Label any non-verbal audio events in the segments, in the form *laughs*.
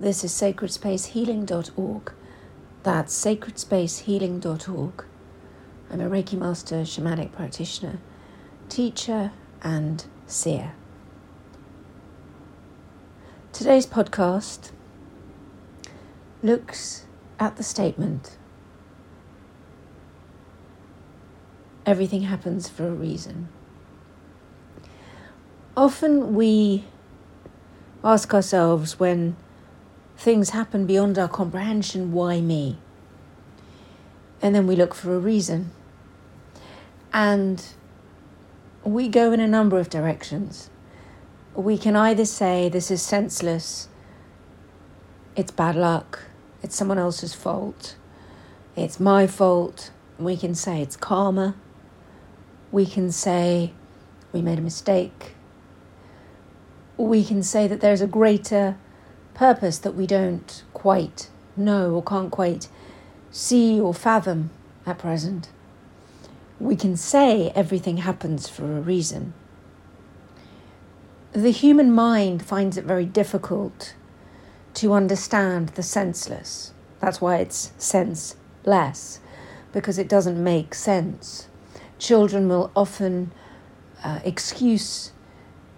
This is sacredspacehealing.org. That's sacredspacehealing.org. I'm a Reiki Master, shamanic practitioner, teacher, and seer. Today's podcast looks at the statement everything happens for a reason. Often we ask ourselves when things happen beyond our comprehension why me? And then we look for a reason. And we go in a number of directions. We can either say this is senseless, it's bad luck, it's someone else's fault, it's my fault. We can say it's karma. We can say we made a mistake. We can say that there's a greater purpose that we don't quite know or can't quite see or fathom at present. We can say everything happens for a reason. The human mind finds it very difficult to understand the senseless. That's why it's senseless, because it doesn't make sense. Children will often uh, excuse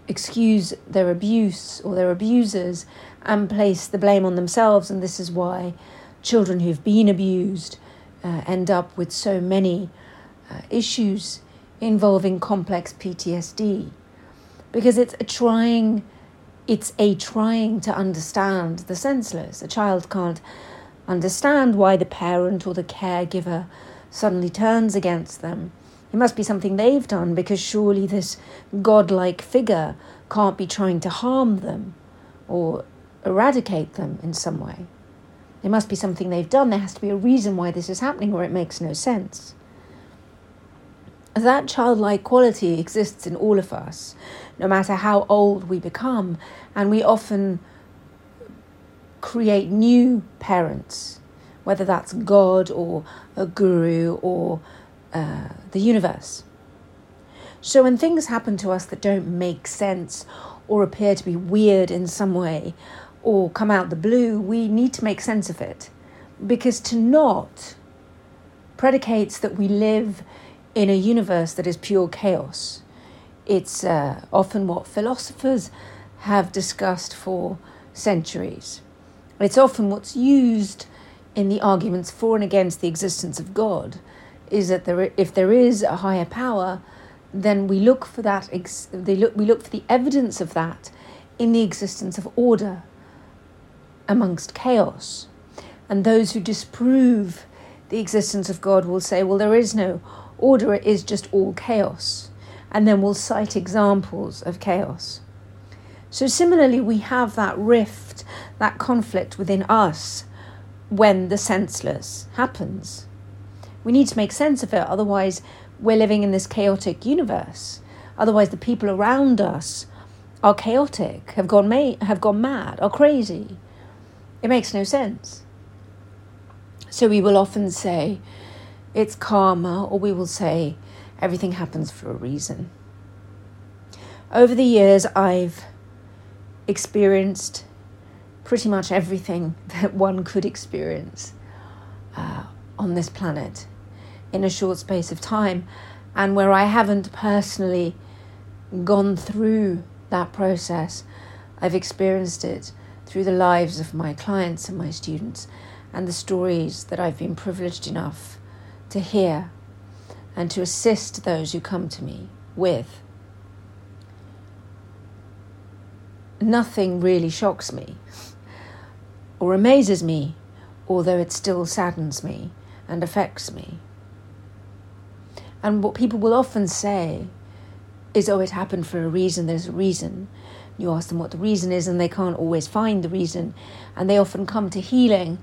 excuse their abuse or their abusers and place the blame on themselves. And this is why children who've been abused uh, end up with so many uh, issues involving complex PTSD. Because it's a trying, it's a trying to understand the senseless. A child can't understand why the parent or the caregiver suddenly turns against them. It must be something they've done because surely this godlike figure can't be trying to harm them or eradicate them in some way. It must be something they've done. There has to be a reason why this is happening, or it makes no sense. That childlike quality exists in all of us, no matter how old we become, and we often create new parents, whether that's God or a guru or uh, the universe. So when things happen to us that don't make sense or appear to be weird in some way, or come out the blue, we need to make sense of it. Because to not predicates that we live in a universe that is pure chaos. It's uh, often what philosophers have discussed for centuries. It's often what's used in the arguments for and against the existence of God is that there, if there is a higher power, then we look for that. Ex- they look, we look for the evidence of that in the existence of order amongst chaos. And those who disprove the existence of God will say, well, there is no order, it is just all chaos. And then we'll cite examples of chaos. So, similarly, we have that rift, that conflict within us when the senseless happens. We need to make sense of it, otherwise, we're living in this chaotic universe. Otherwise, the people around us are chaotic, have gone, ma- have gone mad, are crazy. It makes no sense. So we will often say it's karma, or we will say everything happens for a reason. Over the years, I've experienced pretty much everything *laughs* that one could experience uh, on this planet in a short space of time, and where I haven't personally gone through that process, I've experienced it through the lives of my clients and my students and the stories that I've been privileged enough to hear and to assist those who come to me with. Nothing really shocks me or amazes me, although it still saddens me and affects me. And what people will often say is, oh, it happened for a reason, there's a reason. You ask them what the reason is, and they can't always find the reason. And they often come to healing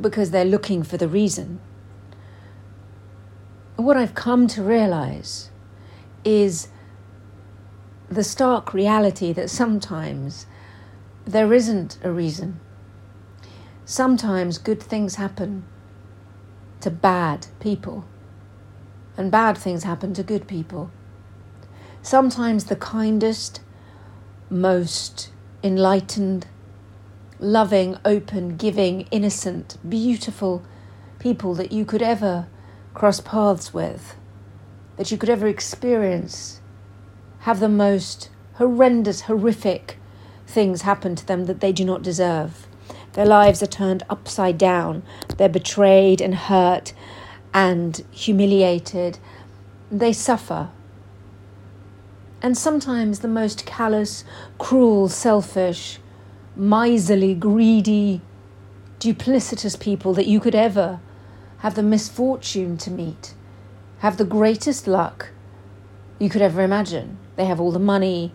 because they're looking for the reason. What I've come to realize is the stark reality that sometimes there isn't a reason. Sometimes good things happen to bad people, and bad things happen to good people. Sometimes the kindest, most enlightened, loving, open, giving, innocent, beautiful people that you could ever cross paths with, that you could ever experience, have the most horrendous, horrific things happen to them that they do not deserve. Their lives are turned upside down. They're betrayed and hurt and humiliated. They suffer. And sometimes the most callous, cruel, selfish, miserly, greedy, duplicitous people that you could ever have the misfortune to meet have the greatest luck you could ever imagine. They have all the money,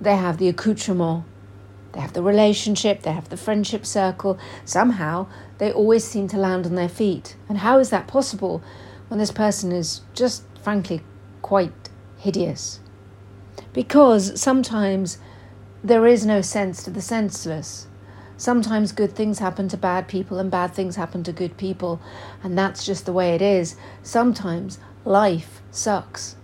they have the accoutrement, they have the relationship, they have the friendship circle. Somehow they always seem to land on their feet. And how is that possible when this person is just frankly quite hideous? Because sometimes there is no sense to the senseless. Sometimes good things happen to bad people and bad things happen to good people, and that's just the way it is. Sometimes life sucks.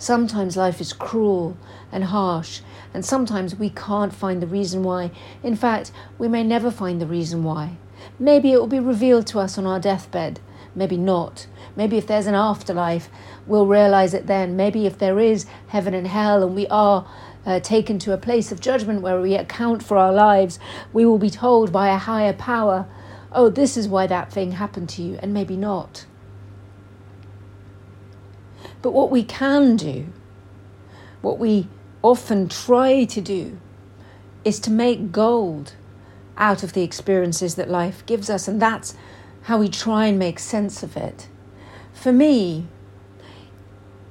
Sometimes life is cruel and harsh, and sometimes we can't find the reason why. In fact, we may never find the reason why. Maybe it will be revealed to us on our deathbed, maybe not. Maybe if there's an afterlife, we'll realize it then. Maybe if there is heaven and hell and we are uh, taken to a place of judgment where we account for our lives, we will be told by a higher power, oh, this is why that thing happened to you, and maybe not. But what we can do, what we often try to do, is to make gold out of the experiences that life gives us, and that's how we try and make sense of it. For me,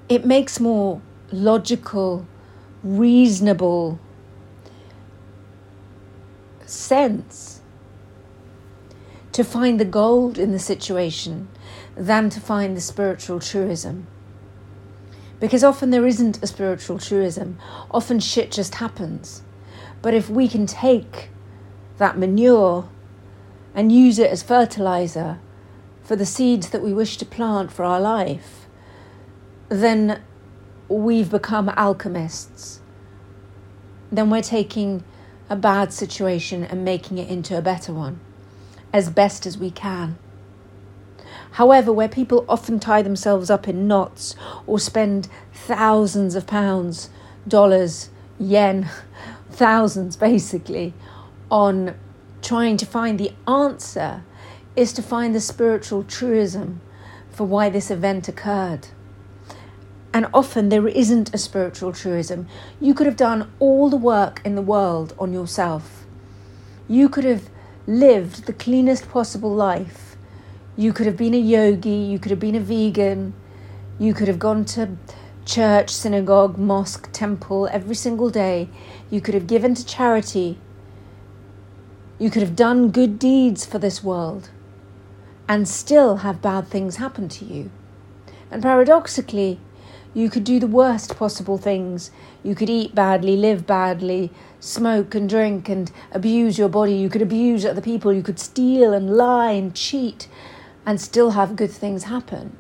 it makes more logical reasonable sense to find the gold in the situation than to find the spiritual truism. Because often there isn't a spiritual truism, often shit just happens. But if we can take that manure and use it as fertilizer for the seeds that we wish to plant for our life, then we've become alchemists, then we're taking a bad situation and making it into a better one as best as we can. However, where people often tie themselves up in knots or spend thousands of pounds, dollars, yen, *laughs* thousands basically, on trying to find the answer, is to find the spiritual truism for why this event occurred. And often there isn't a spiritual truism. You could have done all the work in the world on yourself. You could have lived the cleanest possible life. You could have been a yogi, you could have been a vegan, you could have gone to church, synagogue, mosque, temple every single day. You could have given to charity. You could have done good deeds for this world and still have bad things happen to you. And paradoxically, you could do the worst possible things. You could eat badly, live badly, smoke and drink and abuse your body. You could abuse other people. You could steal and lie and cheat and still have good things happen.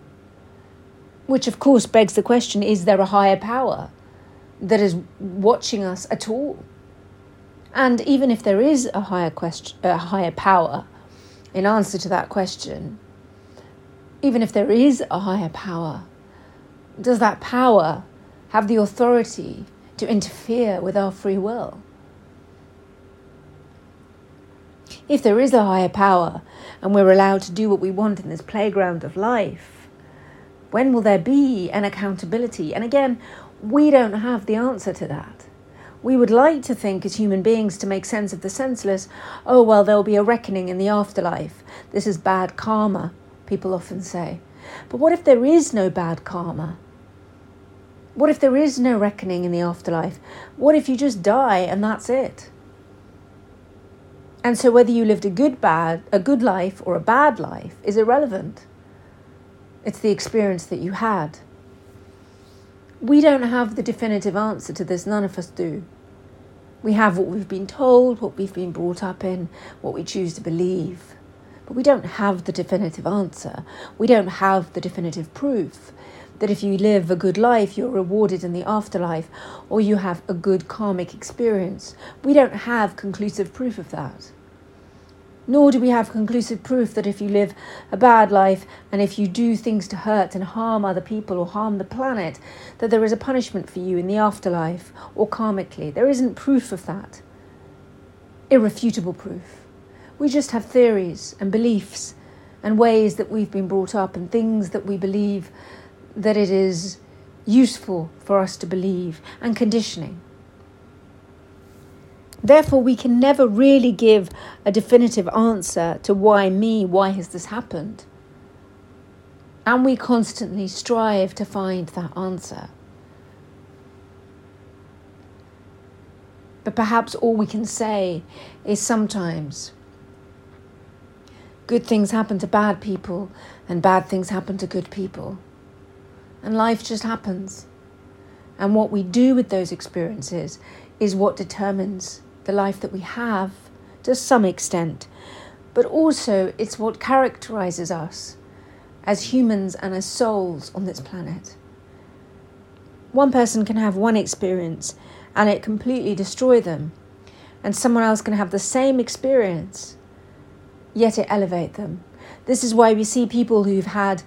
Which, of course, begs the question is there a higher power that is watching us at all? And even if there is a higher, question, a higher power, in answer to that question, even if there is a higher power, does that power have the authority to interfere with our free will? If there is a higher power and we're allowed to do what we want in this playground of life, when will there be an accountability? And again, we don't have the answer to that. We would like to think, as human beings, to make sense of the senseless, oh, well, there'll be a reckoning in the afterlife. This is bad karma, people often say. But what if there is no bad karma? What if there is no reckoning in the afterlife? What if you just die and that's it? And so whether you lived a good bad a good life or a bad life is irrelevant. It's the experience that you had. We don't have the definitive answer to this, none of us do. We have what we've been told, what we've been brought up in, what we choose to believe. But we don't have the definitive answer. We don't have the definitive proof. That if you live a good life, you're rewarded in the afterlife, or you have a good karmic experience. We don't have conclusive proof of that. Nor do we have conclusive proof that if you live a bad life and if you do things to hurt and harm other people or harm the planet, that there is a punishment for you in the afterlife or karmically. There isn't proof of that. Irrefutable proof. We just have theories and beliefs and ways that we've been brought up and things that we believe that it is useful for us to believe and conditioning. Therefore, we can never really give a definitive answer to why me, why has this happened? And we constantly strive to find that answer. But perhaps all we can say is sometimes good things happen to bad people and bad things happen to good people. And life just happens. And what we do with those experiences is what determines the life that we have to some extent, but also it's what characterizes us as humans and as souls on this planet. One person can have one experience and it completely destroy them, and someone else can have the same experience, yet it elevate them. This is why we see people who've had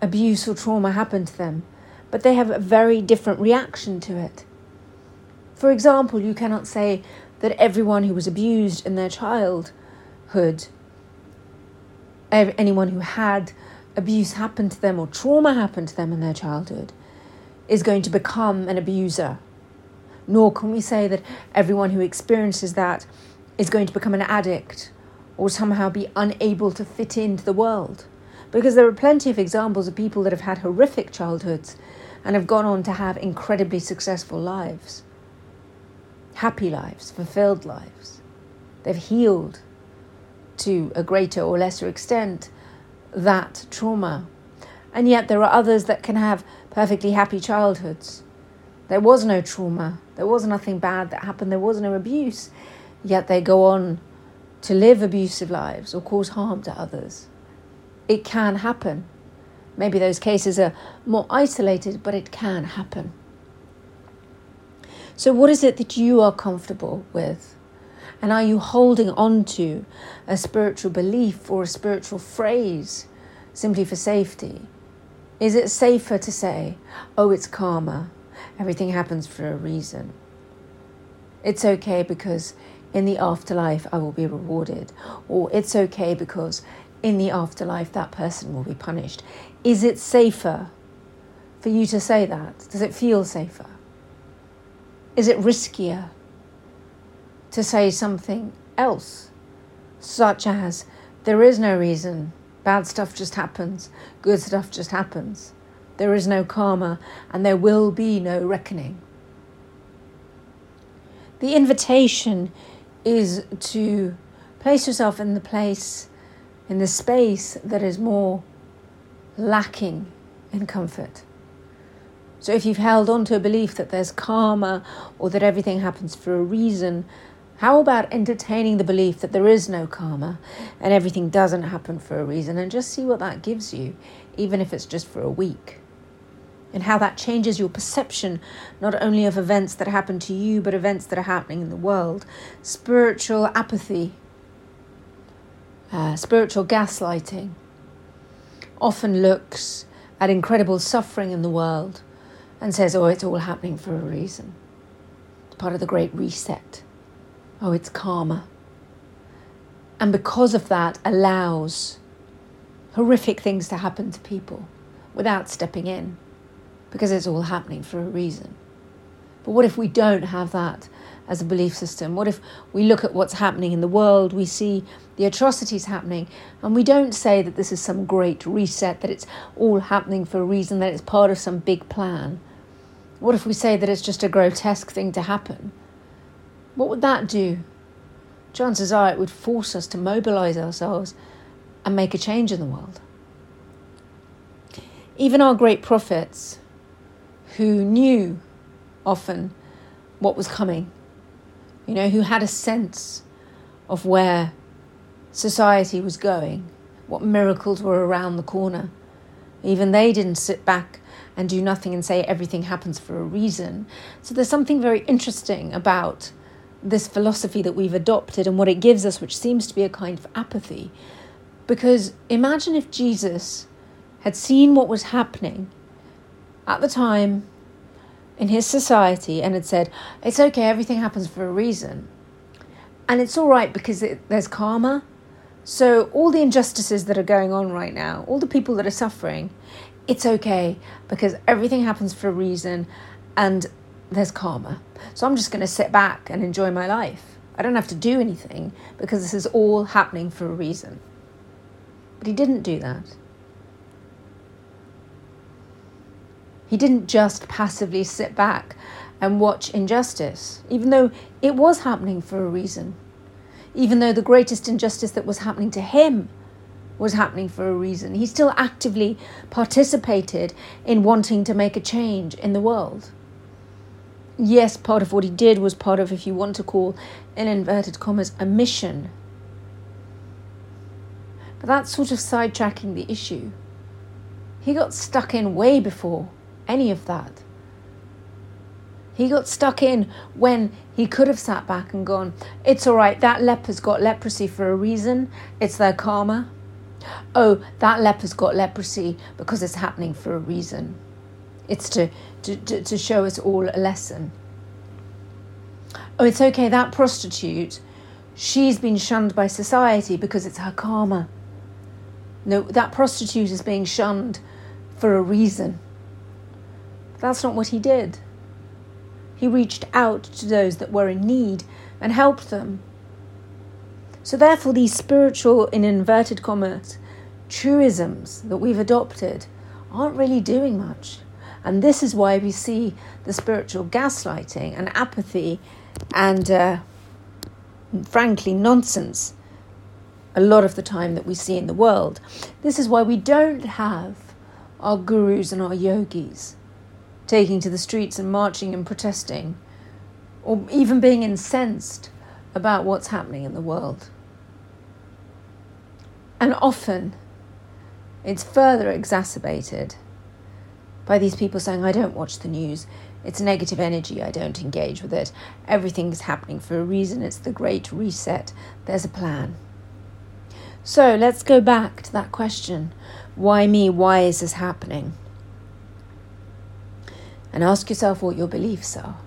abuse or trauma happen to them, but they have a very different reaction to it. For example, you cannot say that everyone who was abused in their childhood, anyone who had abuse happen to them or trauma happen to them in their childhood, is going to become an abuser. Nor can we say that everyone who experiences that is going to become an addict or somehow be unable to fit into the world. Because there are plenty of examples of people that have had horrific childhoods and have gone on to have incredibly successful lives happy lives, fulfilled lives. They've healed to a greater or lesser extent that trauma. And yet there are others that can have perfectly happy childhoods. There was no trauma, there was nothing bad that happened, there was no abuse, yet they go on to live abusive lives or cause harm to others. It can happen. Maybe those cases are more isolated, but it can happen. So, what is it that you are comfortable with? And are you holding on to a spiritual belief or a spiritual phrase simply for safety? Is it safer to say, oh, it's karma, everything happens for a reason? It's okay because in the afterlife I will be rewarded, or it's okay because in the afterlife that person will be punished. Is it safer for you to say that? Does it feel safer? Is it riskier to say something else, such as, there is no reason, bad stuff just happens, good stuff just happens, there is no karma, and there will be no reckoning? The invitation is to place yourself in the place, in the space that is more lacking in comfort. So if you've held on to a belief that there's karma or that everything happens for a reason, how about entertaining the belief that there is no karma and everything doesn't happen for a reason and just see what that gives you, even if it's just for a week? And how that changes your perception not only of events that happen to you, but events that are happening in the world. Spiritual apathy, uh, spiritual gaslighting often looks at incredible suffering in the world and says, oh, it's all happening for a reason. It's part of the great reset. Oh, it's karma. And because of that, allows horrific things to happen to people without stepping in because it's all happening for a reason. But what if we don't have that as a belief system? What if we look at what's happening in the world, we see the atrocities happening, and we don't say that this is some great reset, that it's all happening for a reason, that it's part of some big plan? What if we say that it's just a grotesque thing to happen? What would that do? Chances are it would force us to mobilize ourselves and make a change in the world. Even our great prophets, who knew often what was coming, you know, who had a sense of where society was going, what miracles were around the corner, even they didn't sit back and do nothing and say everything happens for a reason. So there's something very interesting about this philosophy that we've adopted and what it gives us, which seems to be a kind of apathy. Because imagine if Jesus had seen what was happening at the time in his society and had said, It's okay, everything happens for a reason. And it's all right because it, there's karma. So, all the injustices that are going on right now, all the people that are suffering, it's okay because everything happens for a reason and there's karma. So, I'm just going to sit back and enjoy my life. I don't have to do anything because this is all happening for a reason. But he didn't do that. He didn't just passively sit back and watch injustice, even though it was happening for a reason. Even though the greatest injustice that was happening to him was happening for a reason, he still actively participated in wanting to make a change in the world. Yes, part of what he did was part of, if you want to call in inverted commas, a mission. But that's sort of sidetracking the issue. He got stuck in way before any of that. He got stuck in when he could have sat back and gone, It's all right, that leper's got leprosy for a reason, it's their karma. Oh, that leper's got leprosy because it's happening for a reason. It's to, to, to, to show us all a lesson. Oh, it's okay, that prostitute, she's been shunned by society because it's her karma. No, that prostitute is being shunned for a reason. That's not what he did. He reached out to those that were in need and helped them. So, therefore, these spiritual, in inverted commas, truisms that we've adopted aren't really doing much. And this is why we see the spiritual gaslighting and apathy and, uh, frankly, nonsense a lot of the time that we see in the world. This is why we don't have our gurus and our yogis taking to the streets and marching and protesting, or even being incensed about what's happening in the world. And often it's further exacerbated by these people saying, I don't watch the news. It's negative energy. I don't engage with it. Everything's happening for a reason. It's the great reset. There's a plan. So let's go back to that question why me? Why is this happening? And ask yourself what your beliefs are.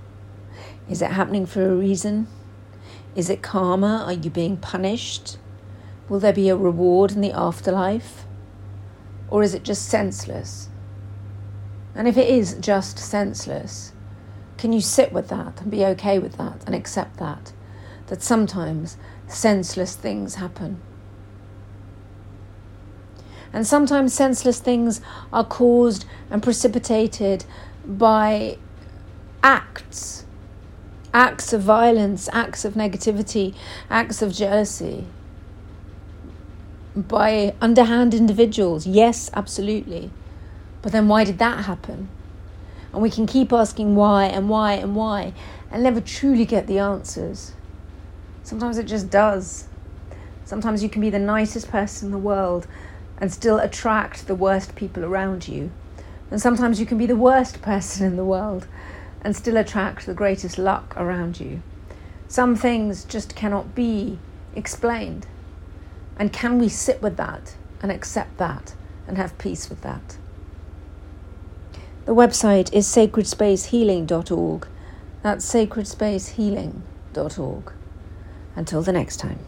Is it happening for a reason? Is it karma? Are you being punished? Will there be a reward in the afterlife? Or is it just senseless? And if it is just senseless, can you sit with that and be okay with that and accept that? That sometimes senseless things happen. And sometimes senseless things are caused and precipitated by acts acts of violence, acts of negativity, acts of jealousy by underhand individuals. Yes, absolutely. But then why did that happen? And we can keep asking why and why and why and never truly get the answers. Sometimes it just does. Sometimes you can be the nicest person in the world and still attract the worst people around you. And sometimes you can be the worst person in the world and still attract the greatest luck around you. Some things just cannot be explained. And can we sit with that and accept that and have peace with that? The website is sacredspacehealing.org. That's sacredspacehealing.org. Until the next time.